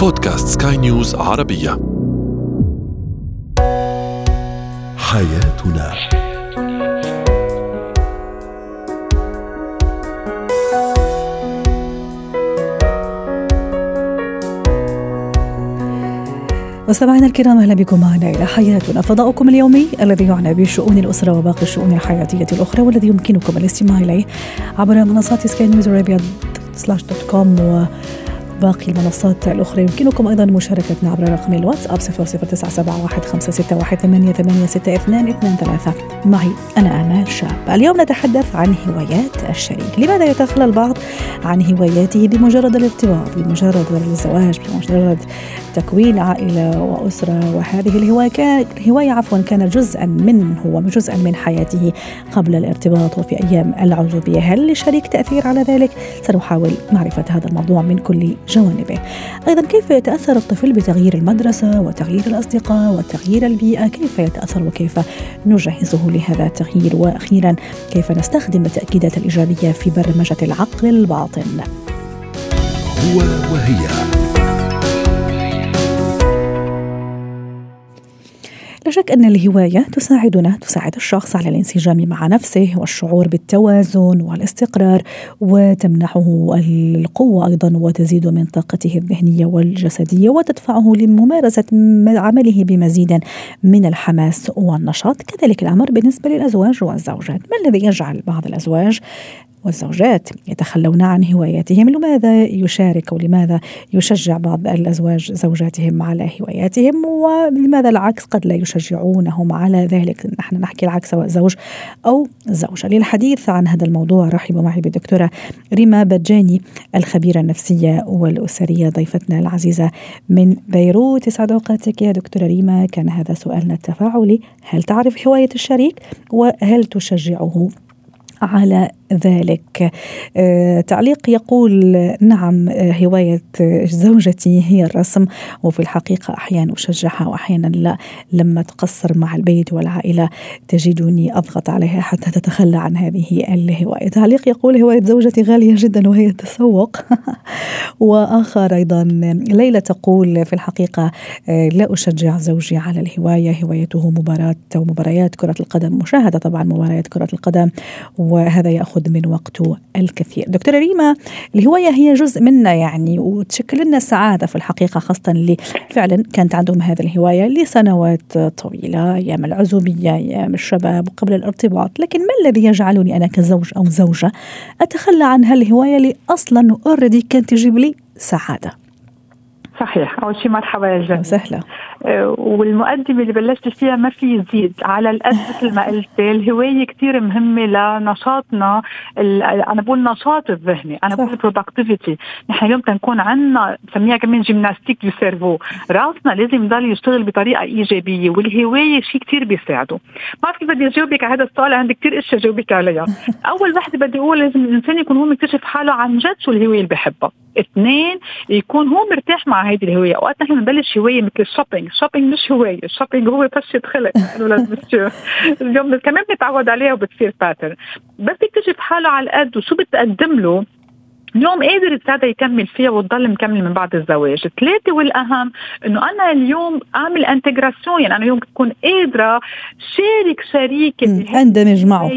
بودكاست سكاي نيوز عربية. حياتنا. مستمعينا الكرام أهلا بكم. معنا إلى حياتنا فضاؤكم اليومي الذي يعنى بشؤون الأسرة وباقي الشؤون الحياتية الأخرى والذي يمكنكم الاستماع إليه عبر منصات سكاي نيوز ارابيا slash dot com و باقي المنصات الأخرى. يمكنكم أيضا مشاركتنا عبر رقم الواتساب 00971 معي أنا آمال شاب. اليوم نتحدث عن هوايات الشريك. لماذا يتخلى البعض عن هواياته؟ بمجرد الارتباط بمجرد الزواج بمجرد تكوين عائلة وأسرة. وهذه الهواية الهواية عفوا كانت جزءا منه وجزءا من حياته قبل الارتباط وفي أيام العزوبية. هل للشريك تأثير على ذلك؟ سنحاول معرفة هذا الموضوع من كل جوانبه. أيضا كيف يتأثر الطفل بتغيير المدرسة وتغيير الأصدقاء وتغيير البيئة؟ كيف يتأثر وكيف نجهزه لهذا التغيير؟ وأخيرا كيف نستخدم التأكيدات الإيجابية في برمجة العقل الباطن؟ هو وهي. لا شك أن الهواية تساعدنا تساعد الشخص على الانسجام مع نفسه والشعور بالتوازن والاستقرار وتمنحه القوة أيضا وتزيد من طاقته الذهنية والجسدية وتدفعه لممارسة عمله بمزيد من الحماس والنشاط. كذلك الأمر بالنسبة للأزواج والزوجات. ما الذي يجعل بعض الأزواج والزوجات يتخلون عن هواياتهم. لماذا يشارك ولماذا يشجع بعض الأزواج زوجاتهم على هواياتهم؟ ولماذا العكس قد لا يشجعونهم على ذلك؟ نحن نحكي العكس سواء زوج أو زوجة. للحديث عن هذا الموضوع رحبوا معي بالدكتورة ريما بجاني الخبيرة النفسية والأسرية ضيفتنا العزيزة من بيروت. يسعد أوقاتك يا دكتورة ريما. كان هذا سؤالنا التفاعلي. هل تعرف هواية الشريك؟ وهل تشجعه؟ على ذلك. آه تعليق يقول نعم آه هواية زوجتي هي الرسم وفي الحقيقة أحيانا أشجعها وأحيانا لا. لما تقصر مع البيت والعائلة تجدني أضغط عليها حتى تتخلى عن هذه الهواية. تعليق يقول هواية زوجتي غالية جدا وهي التسوق وآخر أيضا ليلى تقول في الحقيقة آه لا أشجع زوجي على الهواية. هوايته مباراة أو مباريات كرة القدم مشاهدة طبعا مباريات كرة القدم وهذا يأخذ من وقته الكثير. دكتورة ريما الهواية هي جزء منا يعني وتشكل لنا سعادة في الحقيقة خاصة اللي فعلا كانت عندهم هذه الهواية لسنوات طويلة أيام العزوبية أيام الشباب وقبل الارتباط، لكن ما الذي يجعلني أنا كزوج أو زوجة أتخلى عن هالهواية اللي أصلا اوريدي كانت تجيب لي سعادة؟ صحيح أول شيء مرحبا يا جميل وسهلا والمقدمه اللي بلشت فيها ما في يزيد. على القد مثل ما قلت الهوايه كثير مهمة لنشاطنا. أنا بقول نشاط الذهني أنا بقول productivity نحن اليوم تنكون عندنا بسميها كمان gymnastique du cerveau راسنا لازم يضل يشتغل بطريقة إيجابية والهوايه شيء كثير بيساعده. ما بعرف كيف بدي أجاوبك على هذا السؤال عندي كثير اشياء جاوبك عليها. أول وحده بدي أقول لازم الإنسان يكون هو مكتشف حاله عن جد شو الهوايه اللي بحبها. اثنين يكون هو مرتاح مع هذه الهوايه اوقات نحن بنبلش هوايه مثل ال shopping ال shopping مش هوايه ال shopping هو فشة خلق اليوم كمان بنتعود عليها وبتصير pattern بس يكتشف حاله على القد وشو بتقدم له. اليوم قادر يتساعد يكمل فيها وتضل مكمل من بعد الزواج، ثلاثة والأهم إنه أنا اليوم أعمل intégration يعني أنا اليوم تكون قادرة شارك شريكي اندمج معه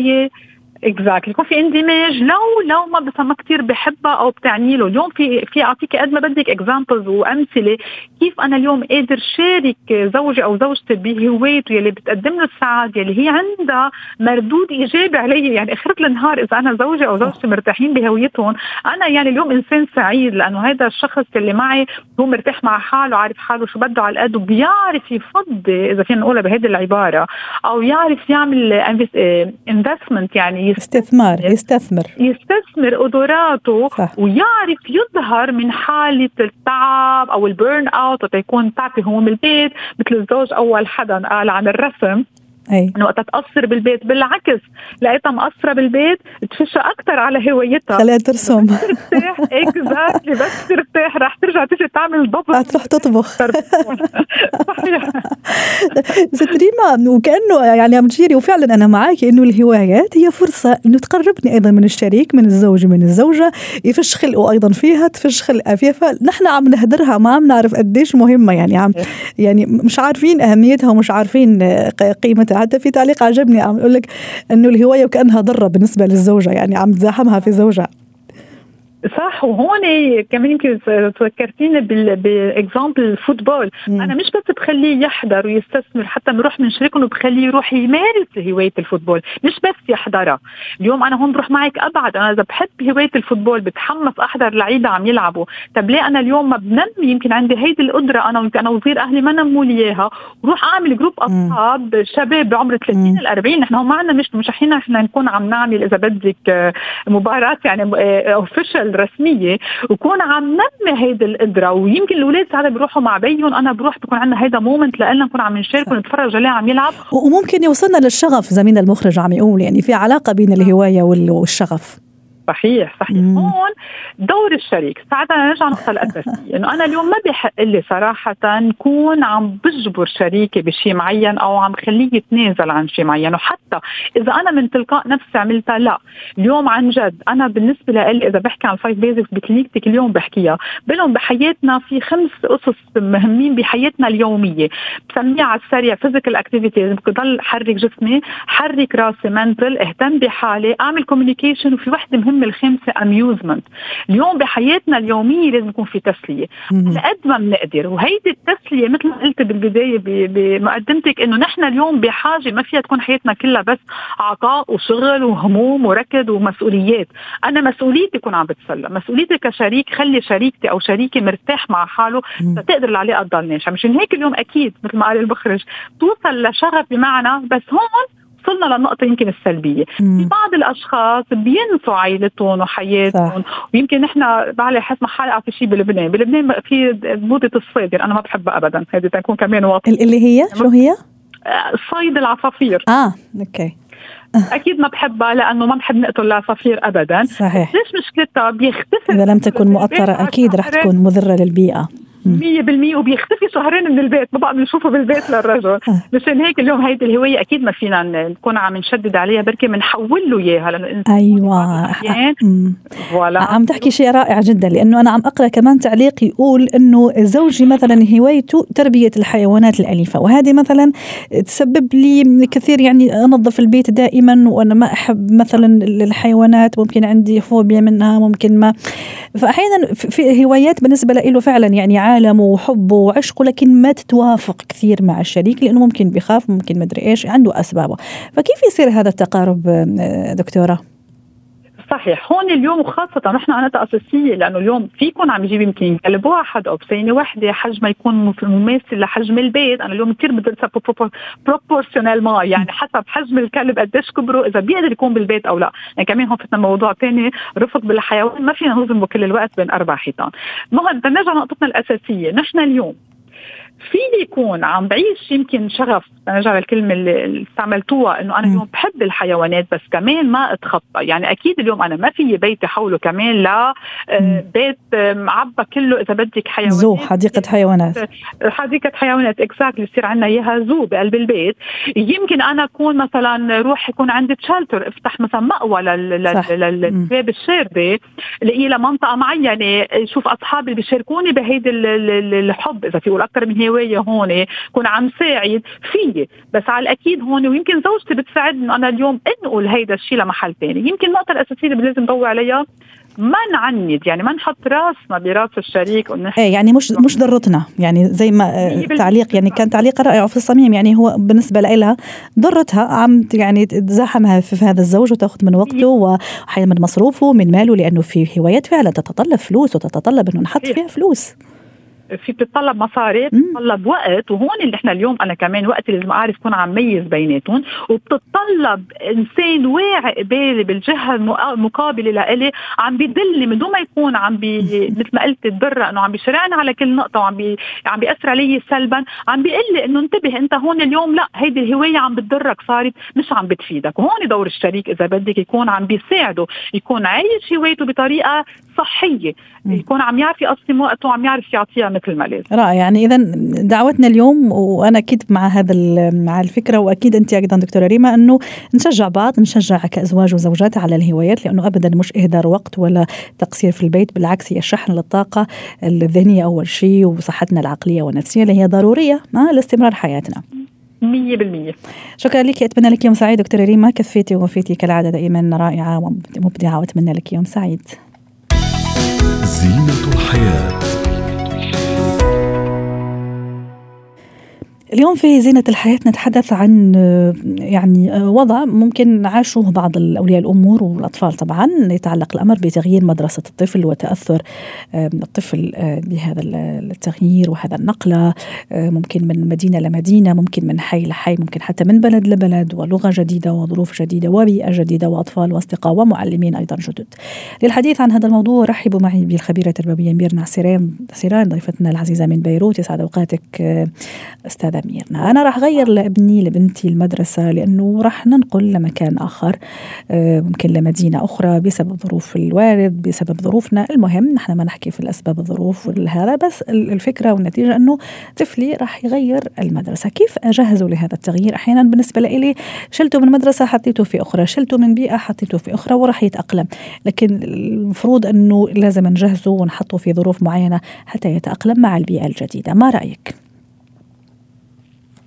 exactly يكون في اندماج. لو لو ما بس ما كثير بحبها أو بتعني له. اليوم في في أعطيك قد ما بدك examples وأمثلة كيف أنا اليوم قادر شارك زوجي أو زوجتي بهوايته يلي بتقدم له السعادة يلي هي عندها مردود إيجابي علي يعني آخر النهار إذا أنا زوجي أو زوجتي مرتاحين بهويتهم أنا يعني اليوم إنسان سعيد لأنه هذا الشخص اللي معي هو مرتاح مع حاله عارف حاله شو بده على القد وبيعرف يفضي إذا فينا نقولها بهذه العبارة. أو يعرف يعمل investment يعني استثمار يستثمر يستثمر قدراته صح. ويعرف يظهر من حالة التعب أو ال burn out يكون تعبي هو من البيت مثل الزوج أول حدا قال عن الرسم إنه وقت تقصر بالبيت. بالعكس لقيتها مقصرة بالبيت تفشى أكثر على هوايتها. خليها ترسم. ترتاح. اكزاكتلي بس ترتاح. رح ترجع تيجي تعمل ضبط تروح تطبخ. صحيح. ست ريما وكأنه يعني عم تجيري وفعلا أنا معك إنه الهوايات هي فرصة إنه تقربني أيضا من الشريك من الزوج من الزوجة. يفش خلقه أيضا فيها تفش خلقها فيها فنحن عم نهدرها ما عم نعرف قديش مهمة. يعني عم يعني مش عارفين أهميتها ومش عارفين قيمتها. حتى في تعليق عجبني عم يقول لك إنه الهواية وكأنها ضرة بالنسبة للزوجة يعني عم تزاحمها في زوجها. صح وهون كمان يمكن تذكرتيني ب example ال football. أنا مش بس بخليه يحضر ويستثمر حتى بنروح بنشاركهم وبخليه يروح يمارس هواية ال football. مش بس يحضرها اليوم أنا هون بروح معك أبعد أنا إذا بحب هواية ال football بتحمس أحضر لعيبة عم يلعبوا. طب ليه أنا اليوم ما بنمي يمكن عندي هيدي القدرة أنا ويمكن أنا وصغير أهلي ما نموا لي إياها. وروح أعمل group أصحاب شباب بعمر 30 ل 40 نحن هون ما عندنا مش مش إحنا نكون عم نعمل إذا بدك آه، مباراة يعني official رسميه وكون عم نمي هيدي القدرة. ويمكن الأولاد ساعات بيروحوا مع بيهم. أنا بروح بكون عندنا هيدا moment لنا نكون عم نشارك ونتفرج عليه عم يلعب. وممكن يوصلنا للشغف زميلنا المخرج عم يقول يعني في علاقة بين الهواية وال- والشغف. صحيح صحيح. مم. هون دور الشريك. ساعتها نرجع نقطة الأساسية. إنه أنا اليوم ما بحق لي صراحة كون عم بجبر شريكي بشيء معين أو عم خليه يتنازل عن شيء معين. وحتى إذا أنا من تلقاء نفسي عملتها لا. اليوم عن جد أنا بالنسبة لي إذا بحكي عن الفايف بيزكس بكلينيكتك اليوم بحكيها. بلهم بحياتنا في خمس قصص مهمين بحياتنا اليومية. بسميها على السريع physical activities بضل حرك جسمي حرك راسي mental اهتم بحالي أعمل communication وفي وحدة مهمه الخامسه amusement اليوم بحياتنا اليومية لازم يكون في تسلية. على قد ما بنقدر. وهيدي التسلية مثل ما قلت بالبداية بمقدمتك إنه نحن اليوم بحاجة ما فيها تكون حياتنا كلها بس عطاء وشغل وهموم وركض ومسؤوليات. أنا مسؤوليتي كون عم بتسلى. مسؤوليتي كشريك خلي شريكتي أو شريكي مرتاح مع حاله. تقدر العلاقه تضل ناجحه مشان هيك اليوم أكيد مثل ما قال المخرج توصل لشغف بمعنى بس هون وصلنا للنقطة يمكن السلبية. في. بعض الأشخاص بينسوا عائلتهم وحياتهم. ويمكن نحن بعلي حسب حلقة في شيء بلبنان. بلبنان في موضة الصيد. أنا ما بحبها أبدا. هذه تكون كمان واضحة ال- اللي هي؟ شو هي؟ آه، صيد العصافير. آه أوكي. أكيد ما بحبها لأنه ما بحب نقتل العصافير أبدا. صحيح. ليش مشكلتها؟ بيختفي إذا لم تكن مؤطرة أكيد رح تكون مضرة للبيئة. مية بالمية وبيختفي شهرين من البيت ما بقى بنشوفه بالبيت للرجل. آه. مشان هيك اليوم هيدي الهواية أكيد ما فينا نكون عم نشدد عليها بركي بنحول له الإنسان أيوه. فوالا. عم تحكي شيء رائع جدا لأنه أنا عم أقرأ كمان تعليق يقول إنه زوجي مثلا هوايته تربية الحيوانات الأليفة وهذه مثلا تسبب لي كثير يعني أنظف البيت دائما وأنا ما أحب مثلا الحيوانات ممكن عندي فوبيا منها ممكن ما. فاحيانا في- في هوايات بالنسبة له فعلا يعني عالمه وحبه وعشقه لكن ما تتوافق كثير مع الشريك لأنه ممكن بخاف ممكن مدري إيش عنده أسبابه فكيف يصير هذا التقارب آه، دكتورة؟ صحيح. هون اليوم وخاصة نحن عناتها أساسية لأنه اليوم فيكم عم يجيب يمكن كلب واحد أو بسينة واحدة حجمها يكون مماثل لحجم البيت. أنا اليوم كثير بدرسها بروبورشنال ما يعني حسب حجم الكلب قديش كبره إذا بيقدر يكون بالبيت أو لا. يعني كمان هون فتنا موضوع ثاني رفق بالحيوان ما فينا نظلمه كل الوقت بين أربع حيطان. المهم نرجع لنقطتنا الأساسية. نحن اليوم فيني يكون عم بعيش يمكن شغف. نرجع للكلمة اللي اللي استعملتوها إنه أنا. اليوم بحب الحيوانات بس كمان ما أتخطى. يعني أكيد اليوم أنا ما في بيتي حوله كمان لا آه،. بيت آه، معبى كله إذا بدك حيوانات. زو حديقة حيوانات. حديقة حيوانات اكزاكتلي يصير عندنا إياها زو بقلب البيت. يمكن أنا أكون مثلا روح يكون عندي تشالتر أفتح مثلا مأوى. للكلاب الشارده لاقي لها منطقه معينة. شوف أصحابي بيشاركوني بهيدي ال- ال- ال- الحب إذا في أكثر من هوايه هون كون عم ساعد فيي. بس على الأكيد هون ويمكن زوجتي بتساعدني إنه أنا اليوم أنقل هيدا الشيء لمحل ثاني يمكن النقطه الاساسيه اللي لازم نضوي عليها ما نعند يعني ما نحط راسنا براس الشريك ونحن إيه يعني مش مش ضرتنا. يعني زي ما آه،. تعليق يعني كان تعليق رائع وفي الصميم يعني هو بالنسبة لها ضرتها عم يعني تزاحمها في في هذا الزوج وتأخذ من وقته وحياة من مصروفه من ماله لأنه في هوايات فعلا تتطلب فلوس وتتطلب إنه نحط. فيها فلوس. في بتتطلب مصاري بتتطلب وقت وهون اللي إحنا اليوم أنا كمان وقت لازم أعرف كون عم ميز بيناتهم. وبتتطلب إنسان واعي قبالي بالجهة المقابلة لإلي عم بيدلني من دون ما يكون عم بي مثل ما قلت تبرع إنه عم بيشرعني على كل نقطة وعم بي عم بيأثر علي سلبا. عم بيقول لي إنه انتبه أنت هون اليوم لا هيدي الهواية عم بتضرك صارت مش عم بتفيدك. وهون دور الشريك إذا بدك يكون عم بيساعده يكون عايش هوايته بطريقة صحية. يكون عم يعرف يقسم وقته وعم يعرف يعطيها مثل ما لازم. رائع. يعني إذا دعوتنا اليوم وأنا أكيد مع هذا مع الفكرة وأكيد أنت أيضا دكتورة ريما إنه نشجع بعض نشجع كأزواج وزوجات على الهوايات لأنه ابدا مش إهدار وقت ولا تقصير في البيت بالعكس هي شحن للطاقة الذهنية أول شيء وصحتنا العقلية والنفسية اللي هي ضرورية لاستمرار حياتنا. 100% شكرا لك. أتمنى لك يوم سعيد دكتورة ريما. كفيتي ووفيتي كالعادة دائما رائعة ومبدعة وأتمنى لك يوم سعيد. زينة الحياة. اليوم في زينة الحياة نتحدث عن يعني وضع ممكن عاشوه بعض أولياء الأمور والأطفال طبعا يتعلق الأمر بتغيير مدرسة الطفل وتأثر الطفل بهذا التغيير وهذا النقلة ممكن من مدينة لمدينة ممكن من حي لحي ممكن حتى من بلد لبلد ولغة جديدة وظروف جديدة وبيئة جديدة وأطفال وأصدقاء ومعلمين أيضا جدد. للحديث عن هذا الموضوع رحبوا معي بالخبيرة التربوية ميرنا سيران سيران ضيفتنا العزيزة من بيروت يسعد أوقاتك أستاذة ميرنا أنا راح أغير لابني لبنتي المدرسة لأنه راح ننقل لمكان آخر آه، ممكن لمدينة أخرى بسبب ظروف الوالد بسبب ظروفنا. المهم نحن ما نحكي في الأسباب الظروف هذا بس الفكرة والنتيجة أنه طفلي راح يغير المدرسة. كيف أجهزه لهذا التغيير؟ أحيانا بالنسبة لي شلته من مدرسة حطيته في أخرى. شلته من بيئة حطيته في أخرى وراح يتأقلم. لكن المفروض أنه لازم نجهزه ونحطه في ظروف معينة حتى يتأقلم مع البيئة الجديدة. ما رأيك؟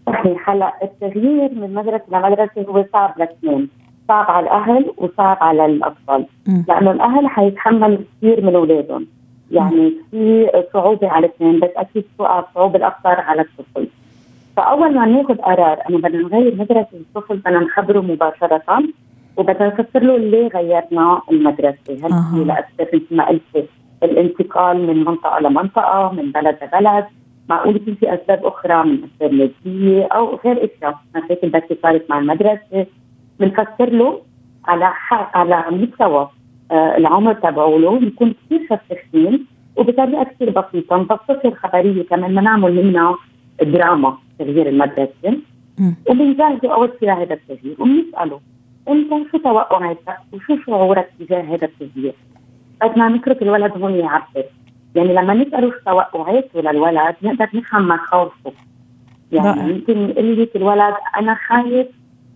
صحيح. هلا التغيير من مدرسة لمدرسه هو صعب لاثنين صعب على الأهل وصعب على الأطفال. لأنه الأهل حيتحملوا كثير من أولادهم. يعني في صعوبة على الاثنين بس أكيد الصعوبه الاكثر على الطفل. فأول ما ناخذ قرار إنه بدنا نغير مدرسة الطفل بدنا نخبره مباشرة وبدنا نفسر له ليه غيرنا المدرسة. هل هي لأسباب مثل ما قلت الانتقال من منطقة لمنطقة من بلد لبلد معقول يكون في اسباب أخرى من اسباب ماديه أو غير اشياء مشاكل بس صارت مع المدرسة بنفسر له على على مستوى آه العمر تبعوله بنكون كثير شفافين وبطريقه كثير بسيطه نبسط الخبريه كمان بنعمل منها دراما تغيير المدرسة وبنجهزه اول شيء لهذا التغيير وبنساله انت شو توقعاتك وشو شعورك تجاه هذا التغيير؟ بدنا نترك الولد هون يعبر يعني لما نسأله شو توقعاته للولد نقدر نفهم مخاوفه يعني يمكن يقول لك الولد أنا خايف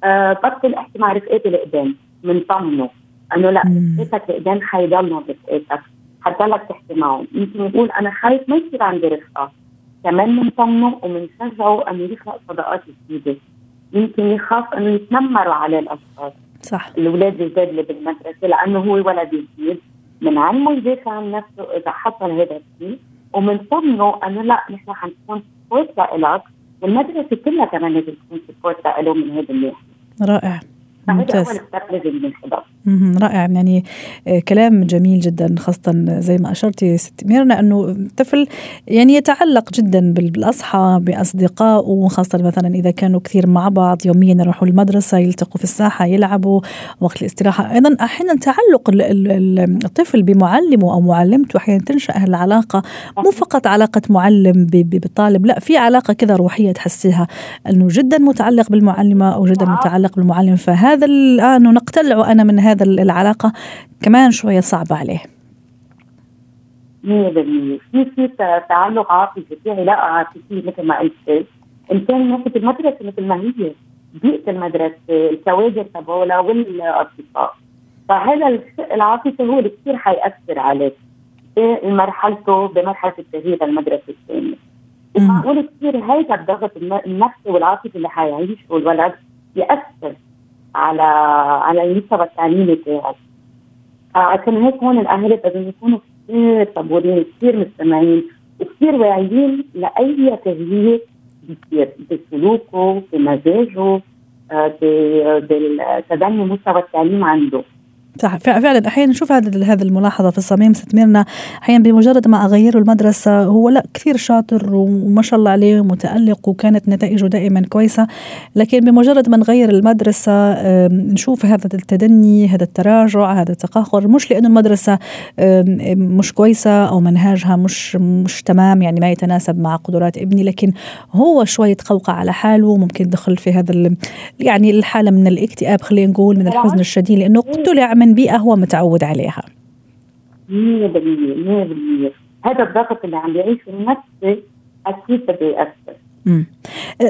أه بطل احكي مع رفقاتي القدام بنطمنه أنه لا رفقاتك القدام حيضلوا رفقاتك حتضلك تحكي معهم يمكن يقول أنا خايف ما يصير عندي رفقة. كمان بنطمنه وبنشجعه انه يخلق صداقات جديدة. يمكن يخاف أنه يتنمروا عليه الاشخاص صح. الأولاد الجداد اللي بالمدرسة لأنه هو ولد جديد. بنعلمه يدافع عن نفسه إذا حصل هذا الشيء وبنطمنه أنه لا نحن حنكون support لإلك والمدرسة كلها كمان لازم تكون support لإله من هذا الناحيه رائع. ممتاز. رائع. يعني آه، كلام جميل جدا خاصة زي ما أشرتي ست ميرنا أنه الطفل يعني يتعلق جدا بالأصحاب بأصدقائه خاصة مثلا إذا كانوا كثير مع بعض يوميا يروحوا المدرسة يلتقوا في الساحة يلعبوا وقت الاستراحة. أيضا أحيانا تعلق الطفل بمعلمه أو معلمته أحيانا تنشأ العلاقة. مو فقط علاقة معلم بالطالب لا في علاقة كذا روحية تحسيها أنه جدا متعلق بالمعلمة أو جدا متعلق بالمعلم. فهذا هذا الآن نقتلع أنا من هذا العلاقة كمان شوية صعبة عليه. 100% في في تعلق عاطفي في علاقة عاطفية مثل ما قلت. إن كان ناحية المدرسة مثل ما هي. بيئة المدرسة الكوادر تبعولها والأصدقاء. فهذا الشيء العاطفي هو اللي كثير حيأثر عليه. بمرحلته بمرحلة التغيير للمدرسة الثانية. ومعقول كثير هيدا الضغط النفسي والعاطفي اللي حيعيشه الولد يأثر. على على المستوى التعليمي تاعك عشان هيك هون الاهل لازم يكونوا كثير صبورين كثير مستمعين وكثير واعيين لأي تغيير بيصير بسلوكه بمزاجه آه، بتدني مستوى التعليم عنده. صح. فعلا أحيانا نشوف هذا هذه الملاحظة في الصميم ست ميرنا. أحيانا بمجرد ما اغيره المدرسة هو لا كثير شاطر وما شاء الله عليه متالق وكانت نتائجه دائما كويسة. لكن بمجرد ما نغير المدرسة نشوف هذا التدني هذا التراجع هذا التقهقر مش لأنه المدرسة مش كويسة أو منهاجها مش مش تمام يعني ما يتناسب مع قدرات ابني لكن هو شوية قوقع على حاله. ممكن دخل في هذا يعني الحالة من الاكتئاب خلينا نقول من الحزن الشديد لأنه طلع من بيئة هو متعود عليها. 100% 100% هذا الضغط اللي عم يعيشه النفسي أكيد بده يأثر.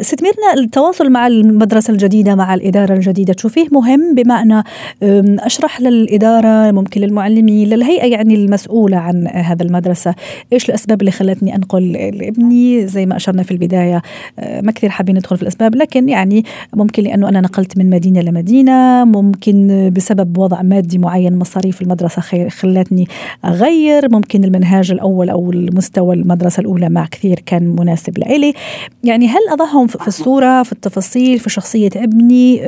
ست ميرنا التواصل مع المدرسة الجديدة مع الإدارة الجديدة تشوفيه مهم؟ بمعنى أشرح للإدارة ممكن للمعلمين للهيئة يعني المسؤولة عن هذا المدرسة إيش الأسباب اللي خلتني أنقل لابني؟ زي ما أشرنا في البداية أه، ما كثير حابين ندخل في الأسباب لكن يعني ممكن لأنه أنا نقلت من مدينة لمدينة ممكن بسبب وضع مادي معين مصاريف المدرسة خلتني أغير ممكن المنهاج الأول أو المستوى المدرسة الأولى مع كثير كان مناسب لإلي. يعني هل أضعهم في الصورة في التفاصيل في شخصية ابني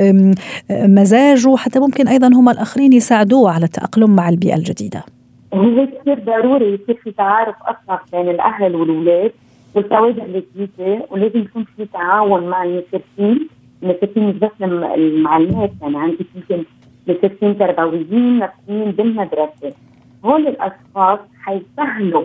مزاجه حتى ممكن أيضا هم الآخرين يساعدوه على التأقلم مع البيئة الجديدة؟ هو كثير ضروري يصير في تعارف أكثر بين الأهل والأولاد والكوادر الجديدة ولازم يكون في تعاون مع المشرفين المشرفين مش بس المعلمات يعني عندي يمكن مشرفين تربويين نفسيين بالمدرسة. هول الأشخاص حيسهلوا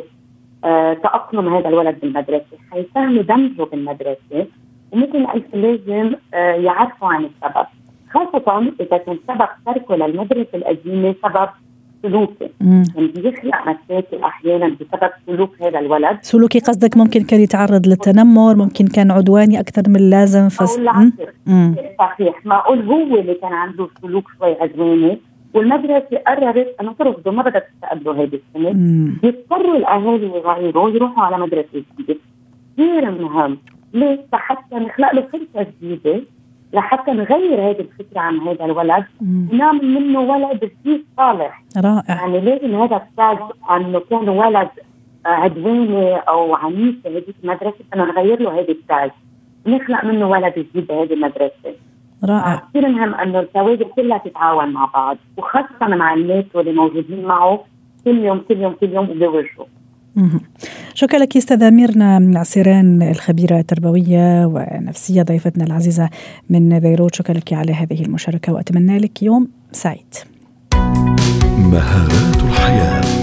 تأقلم هذا الولد بالمدرسة. حيسهلوا دمجه بالمدرسة. ومثل قلت لازم آه، يعرفوا عن السبب. خاصة إذا كان سبب تركه للمدرسة القديمة سبب سلوكي يعني بيخلق مشاكل أحيانا بسبب سلوك هذا الولد. سلوكي قصدك ممكن كان يتعرض للتنمر ممكن كان عدواني أكثر من اللازم فس... صحيح. معقول هو اللي كان عنده سلوك شوي عدواني؟ والمدرسة قررت انه ترفضوا ما بدها تستقبلوا هذه السنة. بيضطروا الأهالي يغيروا يروحوا على مدرسة جديدة. كثير مهم ليش؟ لحتى نخلق له فرصه جديدة لحتى نغير هذه الفكرة عن هذا الولد. ونعمل منه ولد كثير صالح. رائع. يعني لازم هذا التاج انه كان ولد عدواني أو عنيف في هذه المدرسة بدنا نغير له هذه التاج نخلق منه ولد جديد بهذه المدرسة. رائع. كثير مهم إنه الكوادر كلها تتعاون مع بعض وخاصة مع الناس اللي موجودين معه كل يوم كل يوم كل يوم بيوجهوا شكرا لك أستاذة ميرنا عسيران الخبيرة التربوية ونفسية ضيفتنا العزيزة من بيروت. شكرا لك على هذه المشاركة وأتمنى لك يوم سعيد. مهارات الحياة.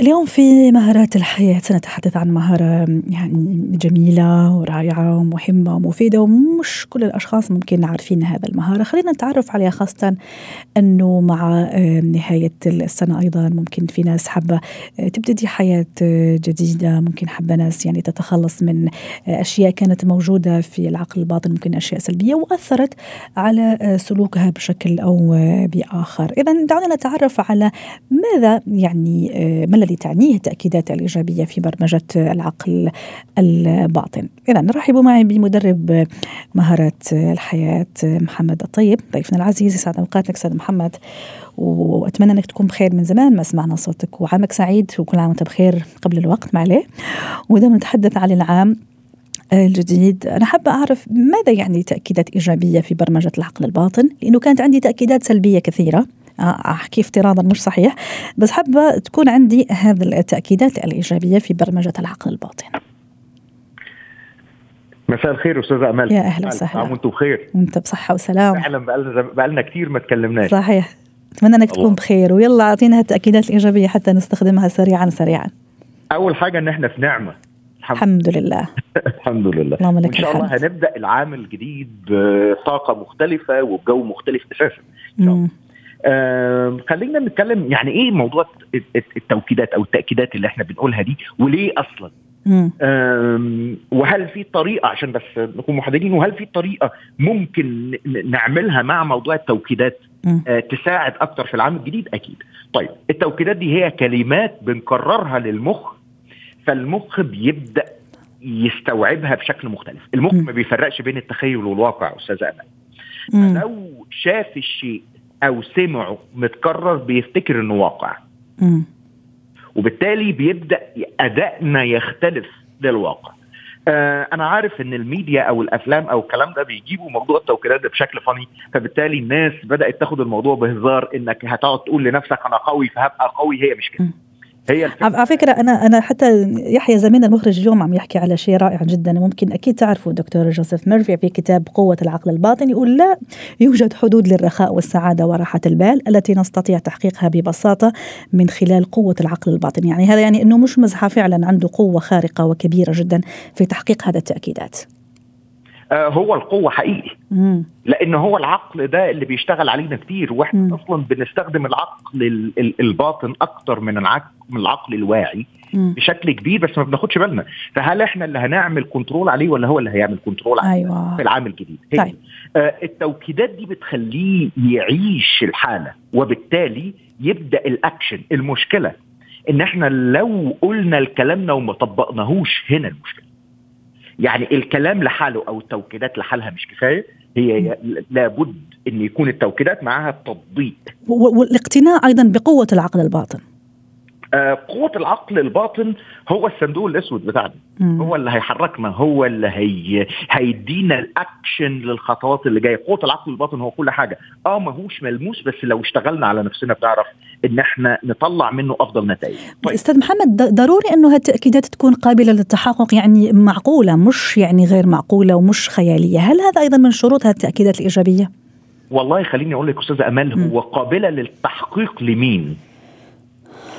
اليوم في مهارات الحياة. سنتحدث عن مهارة يعني جميلة ورائعة ومهمة ومفيدة ومش كل الأشخاص ممكن عارفين هذا المهارة. خلينا نتعرف عليها خاصة أنه مع نهاية السنة أيضا ممكن في ناس حابة تبتدي حياة جديدة. ممكن حابة ناس يعني تتخلص من أشياء كانت موجودة في العقل الباطن. ممكن أشياء سلبية وأثرت على سلوكها بشكل أو بآخر. إذا دعونا نتعرف على ماذا يعني ما الذي تعنيه التأكيدات الإيجابية في برمجة العقل الباطن. إذا نرحب معي بمدرب مهارات الحياة محمد الطيب. ضيفنا العزيز يسعد أوقاتك أستاذ محمد وأتمنى أنك تكون بخير من زمان ما سمعنا صوتك. وعامك سعيد وكل عام وأنت بخير قبل الوقت ما عليه. ودائما نتحدث عن العام الجديد. أنا حابة أعرف ماذا يعني تأكيدات إيجابية في برمجة العقل الباطن؟ لأنه كانت عندي تأكيدات سلبية كثيرة. أحكي افتراضا مش صحيح بس حابة تكون عندي هذه التأكيدات الإيجابية في برمجة العقل الباطن. مساء الخير أستاذة امال يا أهلا وسهلا. عام وأنتم بخير؟ وانت بصحة وسلام. فعلا بقالنا بقالنا كثير ما تكلمناش. صحيح. أتمنى إنك تكون بخير ويلا أعطينا التأكيدات الإيجابية حتى نستخدمها سريعا سريعا. أول حاجة إن إحنا في نعمة. الحمد لله. الحمد لله. اللهم لك ان شاء الله هنبدأ العام الجديد بطاقة مختلفة وبجو مختلف أساسا. إن شاء الله. خلينا نتكلم يعني إيه موضوع التوكيدات أو التأكيدات اللي إحنا بنقولها دي وليه أصلا؟ وهل في طريقة عشان بس نكون محددين وهل في طريقة ممكن نعملها مع موضوع التوكيدات آه تساعد أكتر في العام الجديد؟ أكيد. طيب التوكيدات دي هي كلمات بنكررها للمخ فالمخ بيبدأ يستوعبها بشكل مختلف. المخ ما بيفرقش بين التخيل والواقع أستاذ أمل. فلو شاف الشيء أو سمعه متكرر بيفتكر إنه واقع. م. وبالتالي بيبدأ ادائنا يختلف للواقع. آه أنا عارف إن الميديا أو الأفلام أو الكلام ده بيجيبوا موضوع التوكيدات ده بشكل فني فبالتالي الناس بدأت تاخد الموضوع بهزار إنك هتقعد تقول لنفسك أنا قوي فهبقى قوي. هي مش كده. هي على فكرة أنا أنا حتى يحيى زميلنا المخرج اليوم عم يحكي على شيء رائع جدا ممكن أكيد تعرفوا دكتور جوزيف ميرفي في كتاب قوة العقل الباطن يقول لا يوجد حدود للرخاء والسعادة وراحة البال التي نستطيع تحقيقها ببساطة من خلال قوة العقل الباطن. يعني هذا يعني أنه مش مزحة فعلا عنده قوة خارقة وكبيرة جدا في تحقيق هذا التأكيدات. آه، هو القوة حقيقي. لأن هو العقل ده اللي بيشتغل علينا كتير وإحنا مم. أصلا بنستخدم العقل الباطن أكتر من العقل من العقل الواعي مم. بشكل كبير بس ما بناخدش بالنا فهل إحنا اللي هنعمل control عليه ولا هو اللي هيعمل كنترول عليه أيوة. في العام الجديد طيب. آه التوكيدات دي بتخليه يعيش الحالة وبالتالي يبدأ الأكشن المشكلة إن إحنا لو قلنا الكلام وما طبقناهوش هنا المشكلة يعني الكلام لحاله أو التوكيدات لحالها مش كفاية. هي لابد إن يكون التوكيدات معها التطبيق والاقتناع أيضا بقوة العقل الباطن. آه، قوة العقل الباطن هو الصندوق الأسود بتاعنا. مم. هو اللي هيحركنا هو اللي هي هيدينا الأكشن للخطوات اللي جاية. قوة العقل الباطن هو كل حاجة. آه ماهوش ملموس بس لو اشتغلنا على نفسنا بنعرف إن إحنا نطلع منه أفضل نتائج. طيب. أستاذ محمد ضروري إنه هالتأكيدات تكون قابلة للتحقق يعني معقولة مش يعني غير معقولة ومش خيالية. هل هذا أيضا من شروط هالتأكيدات الإيجابية؟ والله خليني أقول لك أستاذ امال هو قابلة للتحقيق لمين؟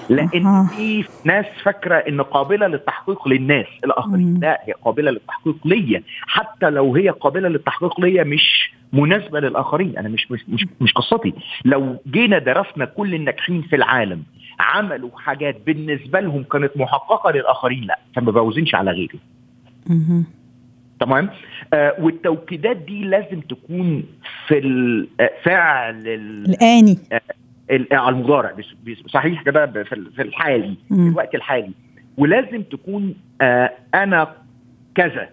لأن في ناس فاكرة إن قابلة للتحقيق للناس الآخرين لا هي قابلة للتحقيق ليا حتى لو هي قابلة للتحقيق ليا مش مناسبة للآخرين أنا مش مش مش, مش قصتي. لو جينا درسنا كل الناجحين في العالم عملوا حاجات بالنسبة لهم كانت محققة للآخرين لا فما بوزنش على غيري. تمام؟ آه والتوكيدات دي لازم تكون في الفعل الآني. آه على المضارع صحيح كده في الحالي في الوقت الحالي. ولازم تكون آه أنا كذا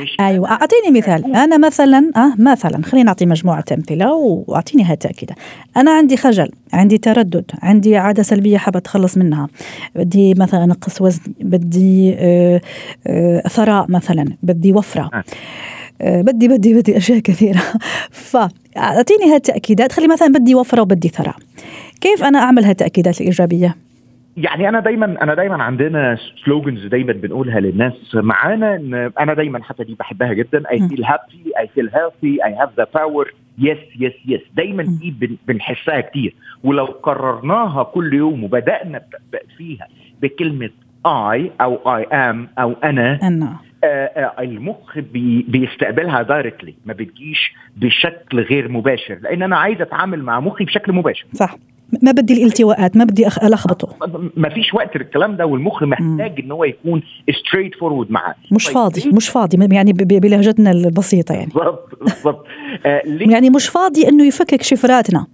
مش أيوه أعطيني مثال. أنا مثلا آه مثلا خلينا نعطي مجموعة أمثلة وأعطيني هالتاكيد أنا عندي خجل عندي تردد عندي عادة سلبية حابة أتخلص منها. بدي مثلا أنقص وزني بدي آه آه ثراء مثلا بدي وفرة. آه. آه بدي بدي بدي أشياء كثيرة. فاعطيني هالتأكيدات. خلي مثلا بدي وفرة وبدي ثراء. كيف أنا أعمل هالتأكيدات الإيجابية؟ يعني أنا دايما أنا دايما عندنا slogans دايما بنقولها للناس. معانا إن أنا دايما حتى دي بحبها جدا. I feel happy I feel healthy I have the power yes yes yes دايما دي بنحسها كتير. ولو كررناها كل يوم وبدأنا فيها بكلمة I أو I am أو أنا آه المخ بي بيستقبلها directly ما بتجيش بشكل غير مباشر لأن أنا عايز أتعامل مع مخي بشكل مباشر. صح. ما بدي الالتواءات ما بدي ألخبطه. ما فيش وقت للكلام ده والمخ محتاج إن هو يكون straightforward معاه. مش طيب فاضي مش فاضي يعني بلهجتنا البسيطة يعني. بالضبط بالضبط. آه يعني مش فاضي إنه يفكك شفراتنا.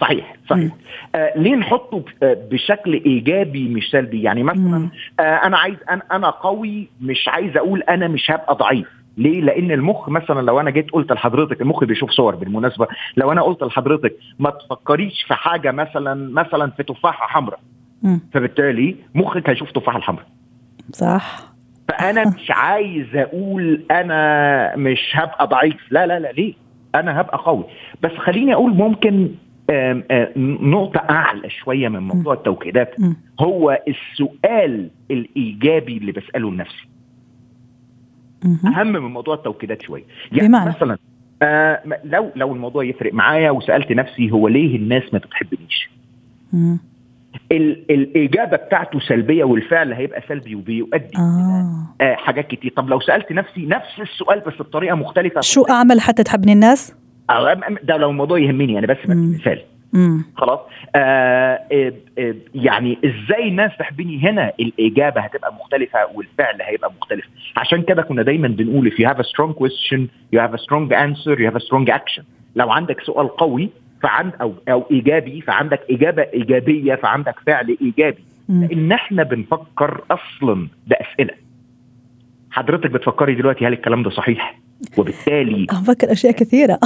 صحيح صحيح. آه ليه نحطه بشكل إيجابي مش سلبي؟ يعني مثلا آه أنا عايز أنا, أنا قوي مش عايز أقول أنا مش هبقى ضعيف. ليه؟ لأن المخ مثلا لو أنا جيت قلت لحضرتك المخ بيشوف صور بالمناسبة لو أنا قلت لحضرتك ما تفكريش في حاجة مثلا مثلا في تفاحة حمراء فبالتالي مخك هيشوف تفاحة الحمراء. صح. فأنا مش عايز أقول أنا مش هبقى ضعيف. لا لا لا ليه؟ أنا هبقى قوي. بس خليني أقول ممكن آم آم نقطة أعلى شوية من موضوع التوكيدات. هو السؤال الإيجابي اللي بسأله لنفسي أهم من موضوع التوكيدات شوية. يعني بمعنى. مثلا آه لو لو الموضوع يفرق معايا وسألت نفسي هو ليه الناس ما بتحبنيش الإجابة بتاعته سلبية والفعل هيبقى سلبي وبيؤدي آه. آه حاجات كتير. طب لو سألت نفسي نفس السؤال بس بطريقة مختلفة شو أعمل حتى تحبني الناس؟ ده لو الموضوع يهمني أنا بس مثال. خلاص؟ آه آه يعني إزاي الناس تحبني هنا؟ الإجابة هتبقى مختلفة والفعل هيبقى مختلف. عشان كده كنا دايما بنقول if you have a strong question you have a strong answer you have a strong action. لو عندك سؤال قوي فعند أو أو إيجابي فعندك إجابة إيجابية فعندك فعل إيجابي. لأن إحنا بنفكر أصلا بأسئلة. حضرتك بتفكري دلوقتي هل الكلام ده صحيح؟ وبالتالي أفكر أشياء كثيرة.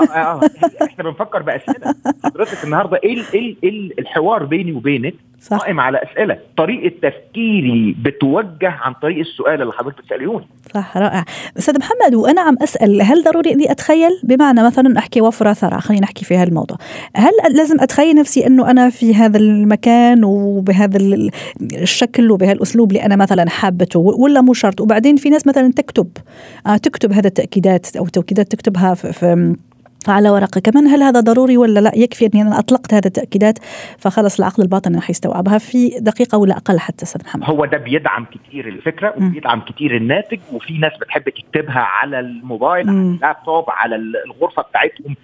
آه آه إحنا بنفكر بأسئلة. حضرتك النهارده إيه إيه إيه الحوار بيني وبينك قائم على أسئلة. طريقة تفكيري بتوجه عن طريق السؤال اللي حضرتك بتسأليهوني. صح رائع. أستاذ محمد وأنا عم أسأل هل ضروري إني أتخيل؟ بمعنى مثلا أحكي وفرة ثرى خلينا نحكي في هالموضوع. هل لازم أتخيل نفسي إنه أنا في هذا المكان وبهذا الشكل وبهالأسلوب اللي أنا مثلا حابته ولا مو شرط؟ وبعدين في ناس مثلا تكتب آه تكتب هذا التأكيدات أو توكيدات تكتبها في, في على ورقة كمان هل هذا ضروري ولا لا؟ يكفي أني أنا أطلقت هذه التأكيدات فخلص العقل الباطن رح يستوعبها في دقيقة ولا أقل حتى أستاذ محمد هو ده بيدعم كتير الفكرة وبيدعم كتير الناتج وفي ناس بتحب تكتبها على الموبايل على اللابتوب على الغرفة بتاعتهم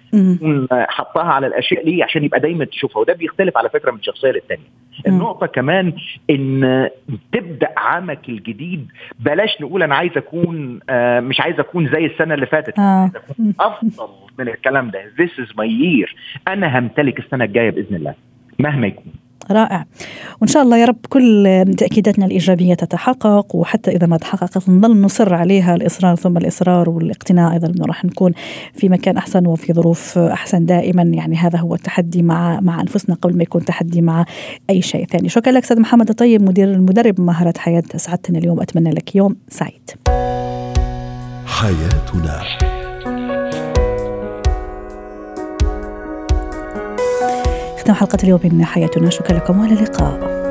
حطها على الأشياء ليه؟ عشان يبقى دايما تشوفها. وده بيختلف على فكرة من شخصية للتانية. النقطة كمان إن تبدأ عامك الجديد بلاش نقول أنا عايز أكون آه مش عايز أكون زي السنة اللي فاتت. آه. أفضل من الكلام ده. This is my year. أنا همتلك السنة الجاية بإذن الله. مهما يكون. رائع. وإن شاء الله يا رب كل تأكيداتنا الإيجابية تتحقق وحتى إذا ما تحققت نظل نصر عليها الإصرار ثم الإصرار والاقتناع أيضا إنه راح نكون في مكان أحسن وفي ظروف أحسن دائما. يعني هذا هو التحدي مع مع أنفسنا قبل ما يكون تحدي مع أي شيء ثاني. شكرا لك أستاذ محمد الطيب مدير المدرب مهارات حياة اسعدتنا اليوم. أتمنى لك يوم سعيد. حياتنا. ختام حلقة اليوم من حياتنا. شكرا لكم والى اللقاء.